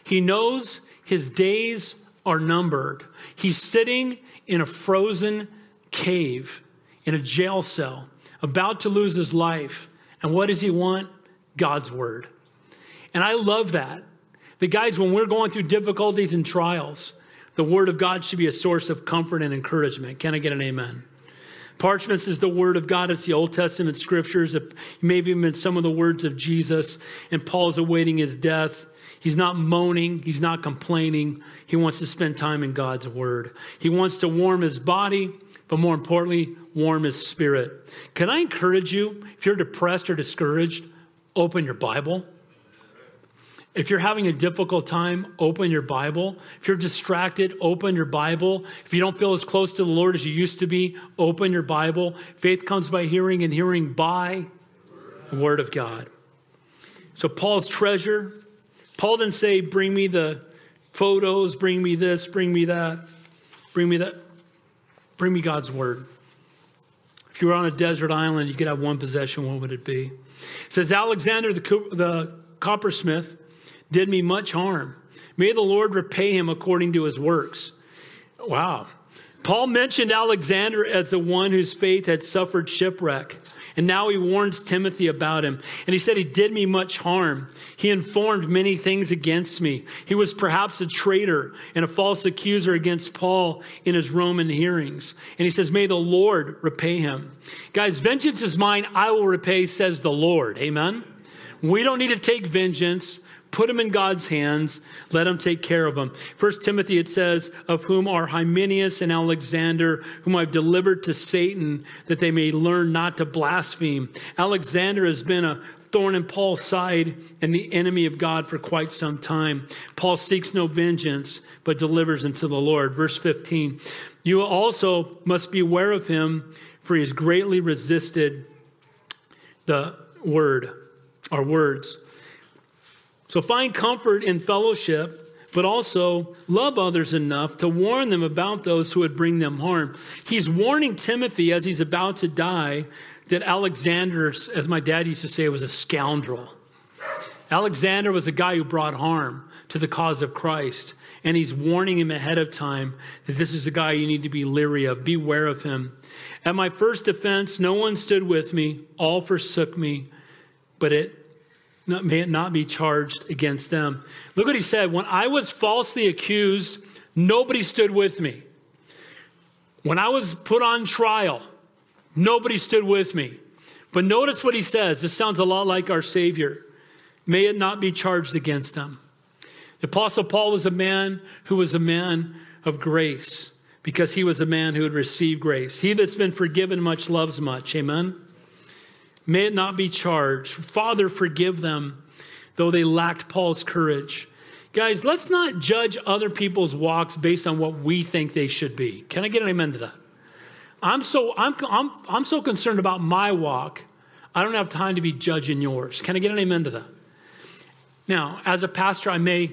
He knows his days are numbered. He's sitting in a frozen cave, in a jail cell, about to lose his life. And what does he want? God's word. And I love that. The guys, when we're going through difficulties and trials, the word of God should be a source of comfort and encouragement. Can I get an amen? Parchments is the word of God. It's the Old Testament scriptures. It may have even some of the words of Jesus. And Paul is awaiting his death. He's not moaning. He's not complaining. He wants to spend time in God's word. He wants to warm his body, but more importantly, warm his spirit. Can I encourage you, if you're depressed or discouraged, open your Bible. If you're having a difficult time, open your Bible. If you're distracted, open your Bible. If you don't feel as close to the Lord as you used to be, open your Bible. Faith comes by hearing, and hearing by the Word of God. So, Paul's treasure, Paul didn't say, Bring me the photos, bring me this, bring me that, bring me that. Bring me God's Word. If you were on a desert island, you could have one possession, what would it be? It says Alexander the, the coppersmith did me much harm. May the Lord repay him according to his works. Wow. Paul mentioned Alexander as the one whose faith had suffered shipwreck. And now he warns Timothy about him. And he said, He did me much harm. He informed many things against me. He was perhaps a traitor and a false accuser against Paul in his Roman hearings. And he says, May the Lord repay him. Guys, vengeance is mine, I will repay, says the Lord. Amen. We don't need to take vengeance put them in God's hands, let him take care of them. First Timothy, it says, of whom are Hymenaeus and Alexander, whom I've delivered to Satan, that they may learn not to blaspheme. Alexander has been a thorn in Paul's side and the enemy of God for quite some time. Paul seeks no vengeance, but delivers him to the Lord. Verse 15, you also must beware of him, for he has greatly resisted the word, our words. So find comfort in fellowship, but also love others enough to warn them about those who would bring them harm. He's warning Timothy as he's about to die that Alexander, as my dad used to say, was a scoundrel. Alexander was a guy who brought harm to the cause of Christ. And he's warning him ahead of time that this is a guy you need to be leery of. Beware of him. At my first defense, no one stood with me, all forsook me, but it not, may it not be charged against them. Look what he said. When I was falsely accused, nobody stood with me. When I was put on trial, nobody stood with me. But notice what he says. This sounds a lot like our Savior. May it not be charged against them. The Apostle Paul was a man who was a man of grace because he was a man who had received grace. He that's been forgiven much loves much. Amen. May it not be charged. Father, forgive them, though they lacked Paul's courage. Guys, let's not judge other people's walks based on what we think they should be. Can I get an amen to that? I'm so, I'm, I'm, I'm so concerned about my walk, I don't have time to be judging yours. Can I get an amen to that? Now, as a pastor, I may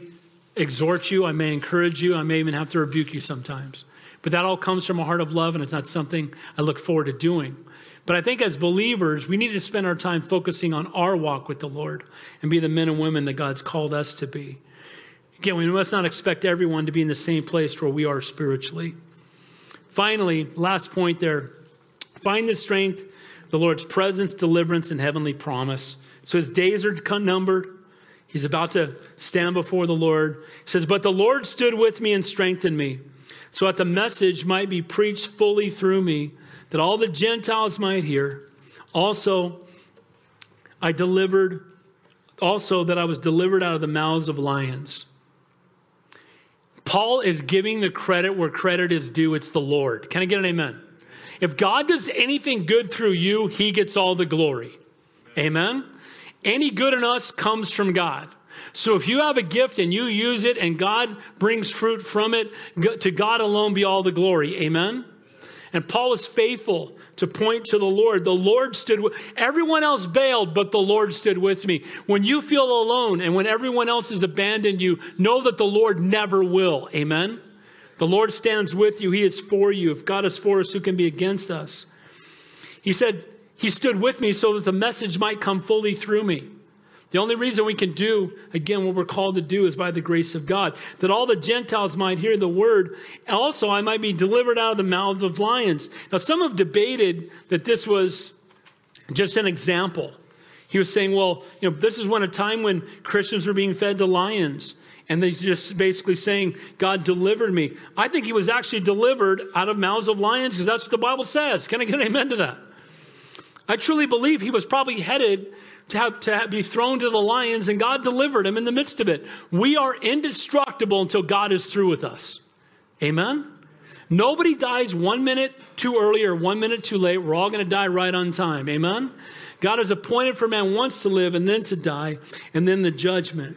exhort you, I may encourage you, I may even have to rebuke you sometimes. But that all comes from a heart of love, and it's not something I look forward to doing. But I think as believers, we need to spend our time focusing on our walk with the Lord and be the men and women that God's called us to be. Again, we must not expect everyone to be in the same place where we are spiritually. Finally, last point there find the strength, the Lord's presence, deliverance, and heavenly promise. So his days are numbered. He's about to stand before the Lord. He says, But the Lord stood with me and strengthened me, so that the message might be preached fully through me that all the Gentiles might hear. Also, I delivered, also that I was delivered out of the mouths of lions. Paul is giving the credit where credit is due. It's the Lord. Can I get an amen? If God does anything good through you, he gets all the glory. Amen? Any good in us comes from God. So if you have a gift and you use it and God brings fruit from it, to God alone be all the glory. Amen? And Paul is faithful to point to the Lord. The Lord stood with everyone else bailed, but the Lord stood with me. When you feel alone and when everyone else has abandoned you, know that the Lord never will. Amen. The Lord stands with you. He is for you. If God is for us, who can be against us? He said, He stood with me so that the message might come fully through me. The only reason we can do, again, what we're called to do is by the grace of God, that all the Gentiles might hear the word. Also, I might be delivered out of the mouth of lions. Now, some have debated that this was just an example. He was saying, well, you know, this is when a time when Christians were being fed to lions. And they just basically saying, God delivered me. I think he was actually delivered out of mouths of lions because that's what the Bible says. Can I get an amen to that? I truly believe he was probably headed to, have, to have, be thrown to the lions, and God delivered him in the midst of it. We are indestructible until God is through with us. Amen? Nobody dies one minute too early or one minute too late. We're all going to die right on time. Amen? God has appointed for man once to live and then to die, and then the judgment.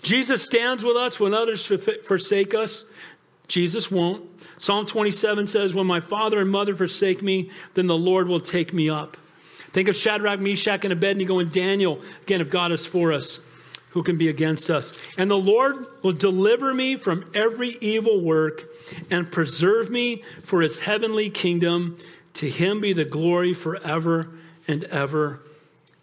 Jesus stands with us when others forsake us. Jesus won't. Psalm 27 says, When my father and mother forsake me, then the Lord will take me up. Think of Shadrach, Meshach, and Abednego and Daniel. Again, if God is for us, who can be against us? And the Lord will deliver me from every evil work and preserve me for his heavenly kingdom. To him be the glory forever and ever.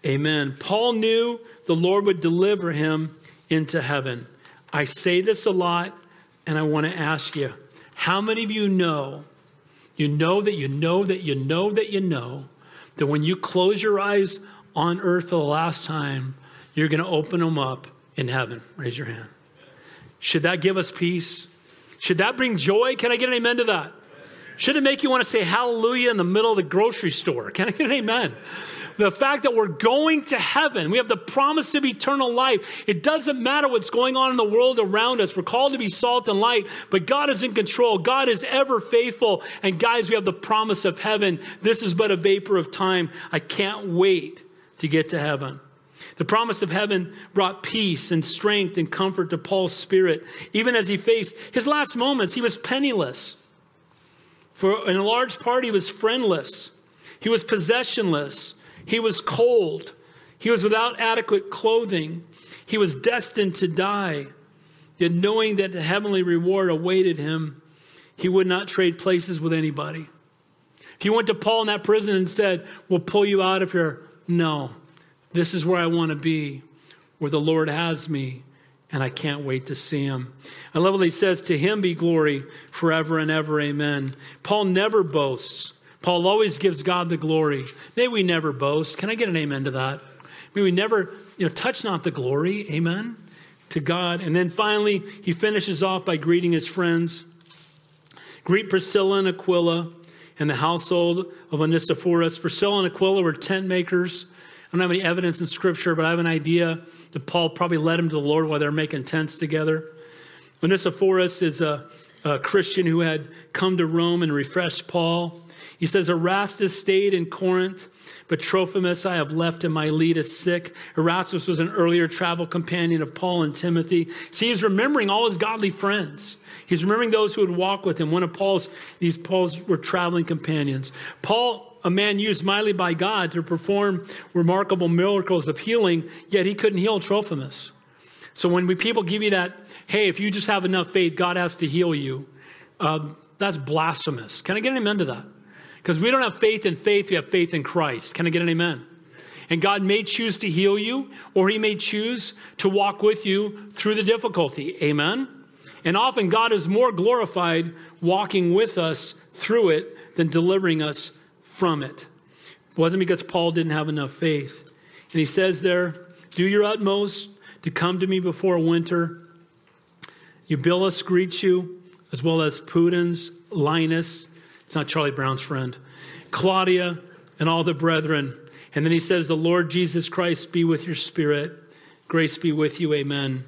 Amen. Paul knew the Lord would deliver him into heaven. I say this a lot, and I want to ask you how many of you know You know that you know that you know that you know that when you close your eyes on earth for the last time, you're going to open them up in heaven. Raise your hand. Should that give us peace? Should that bring joy? Can I get an amen to that? Should it make you want to say hallelujah in the middle of the grocery store? Can I get an amen? The fact that we're going to heaven, we have the promise of eternal life. It doesn't matter what's going on in the world around us. We're called to be salt and light, but God is in control. God is ever faithful. And guys, we have the promise of heaven. This is but a vapor of time. I can't wait to get to heaven. The promise of heaven brought peace and strength and comfort to Paul's spirit. Even as he faced his last moments, he was penniless. For in a large part, he was friendless. He was possessionless. He was cold. He was without adequate clothing. He was destined to die. Yet, knowing that the heavenly reward awaited him, he would not trade places with anybody. If you went to Paul in that prison and said, We'll pull you out of here, no, this is where I want to be, where the Lord has me and I can't wait to see him. I love what he says, To him be glory forever and ever. Amen. Paul never boasts. Paul always gives God the glory. May we never boast. Can I get an amen to that? May we never, you know, touch not the glory. Amen. To God. And then finally, he finishes off by greeting his friends. Greet Priscilla and Aquila and the household of Onesiphorus. Priscilla and Aquila were tent makers. I don't have any evidence in Scripture, but I have an idea that Paul probably led him to the Lord while they're making tents together. Onesiphorus is a, a Christian who had come to Rome and refreshed Paul. He says, Erastus stayed in Corinth, but Trophimus I have left in Miletus sick. Erastus was an earlier travel companion of Paul and Timothy. See, he's remembering all his godly friends. He's remembering those who would walk with him. One of Paul's, these Paul's were traveling companions. Paul a man used mightily by God to perform remarkable miracles of healing, yet he couldn't heal Trophimus. So when we, people give you that, hey, if you just have enough faith, God has to heal you, uh, that's blasphemous. Can I get an amen to that? Because we don't have faith in faith, we have faith in Christ. Can I get an amen? And God may choose to heal you, or He may choose to walk with you through the difficulty. Amen? And often God is more glorified walking with us through it than delivering us from it. It wasn't because Paul didn't have enough faith. And he says there, do your utmost to come to me before winter. Eubulus greets you, as well as Pudens, Linus, it's not Charlie Brown's friend, Claudia, and all the brethren. And then he says, The Lord Jesus Christ be with your spirit. Grace be with you. Amen.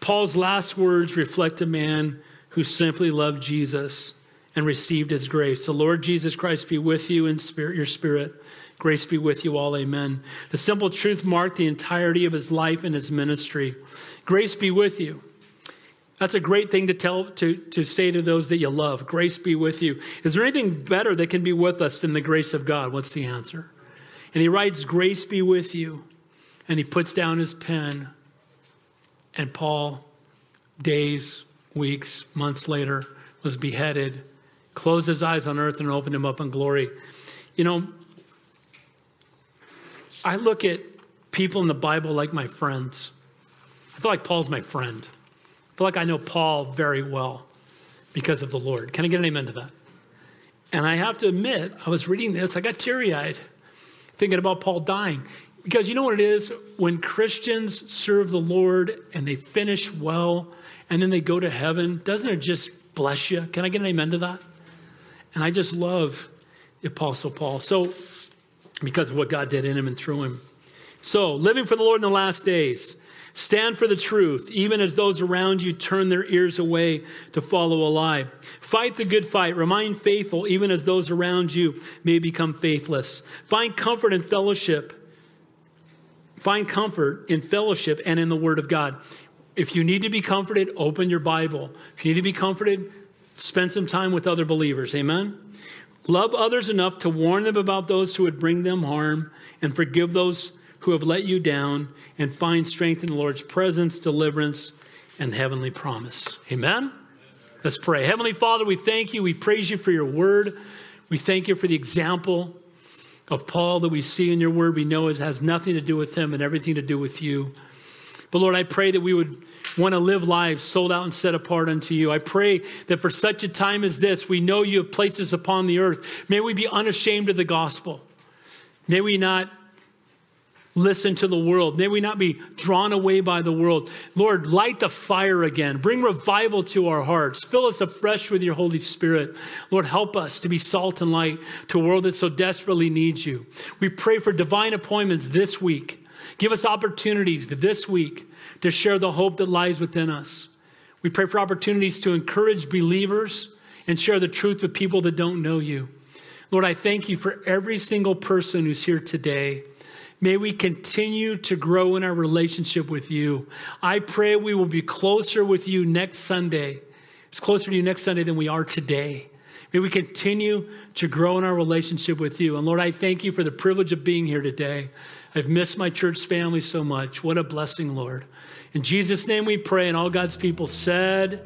Paul's last words reflect a man who simply loved Jesus and received his grace. The Lord Jesus Christ be with you in spirit, your spirit. Grace be with you all. Amen. The simple truth marked the entirety of his life and his ministry. Grace be with you. That's a great thing to tell to, to say to those that you love. Grace be with you. Is there anything better that can be with us than the grace of God? What's the answer? And he writes, Grace be with you. And he puts down his pen. And Paul, days, weeks, months later, was beheaded closed his eyes on earth and opened him up in glory. You know, I look at people in the Bible like my friends. I feel like Paul's my friend. Feel like I know Paul very well because of the Lord. Can I get an amen to that? And I have to admit, I was reading this, I got teary eyed thinking about Paul dying. Because you know what it is? When Christians serve the Lord and they finish well and then they go to heaven, doesn't it just bless you? Can I get an amen to that? And I just love the Apostle Paul. So, because of what God did in him and through him. So, living for the Lord in the last days. Stand for the truth, even as those around you turn their ears away to follow a lie. Fight the good fight. Remain faithful, even as those around you may become faithless. Find comfort in fellowship. Find comfort in fellowship and in the Word of God. If you need to be comforted, open your Bible. If you need to be comforted, Spend some time with other believers. Amen? Love others enough to warn them about those who would bring them harm and forgive those who have let you down and find strength in the Lord's presence, deliverance, and heavenly promise. Amen? Let's pray. Heavenly Father, we thank you. We praise you for your word. We thank you for the example of Paul that we see in your word. We know it has nothing to do with him and everything to do with you. But Lord, I pray that we would want to live lives sold out and set apart unto you. I pray that for such a time as this, we know you have placed us upon the earth. May we be unashamed of the gospel. May we not listen to the world. May we not be drawn away by the world. Lord, light the fire again. Bring revival to our hearts. Fill us afresh with your Holy Spirit. Lord, help us to be salt and light to a world that so desperately needs you. We pray for divine appointments this week. Give us opportunities this week to share the hope that lies within us. We pray for opportunities to encourage believers and share the truth with people that don't know you. Lord, I thank you for every single person who's here today. May we continue to grow in our relationship with you. I pray we will be closer with you next Sunday. It's closer to you next Sunday than we are today. May we continue to grow in our relationship with you. And Lord, I thank you for the privilege of being here today. I've missed my church family so much. What a blessing, Lord. In Jesus' name we pray, and all God's people said,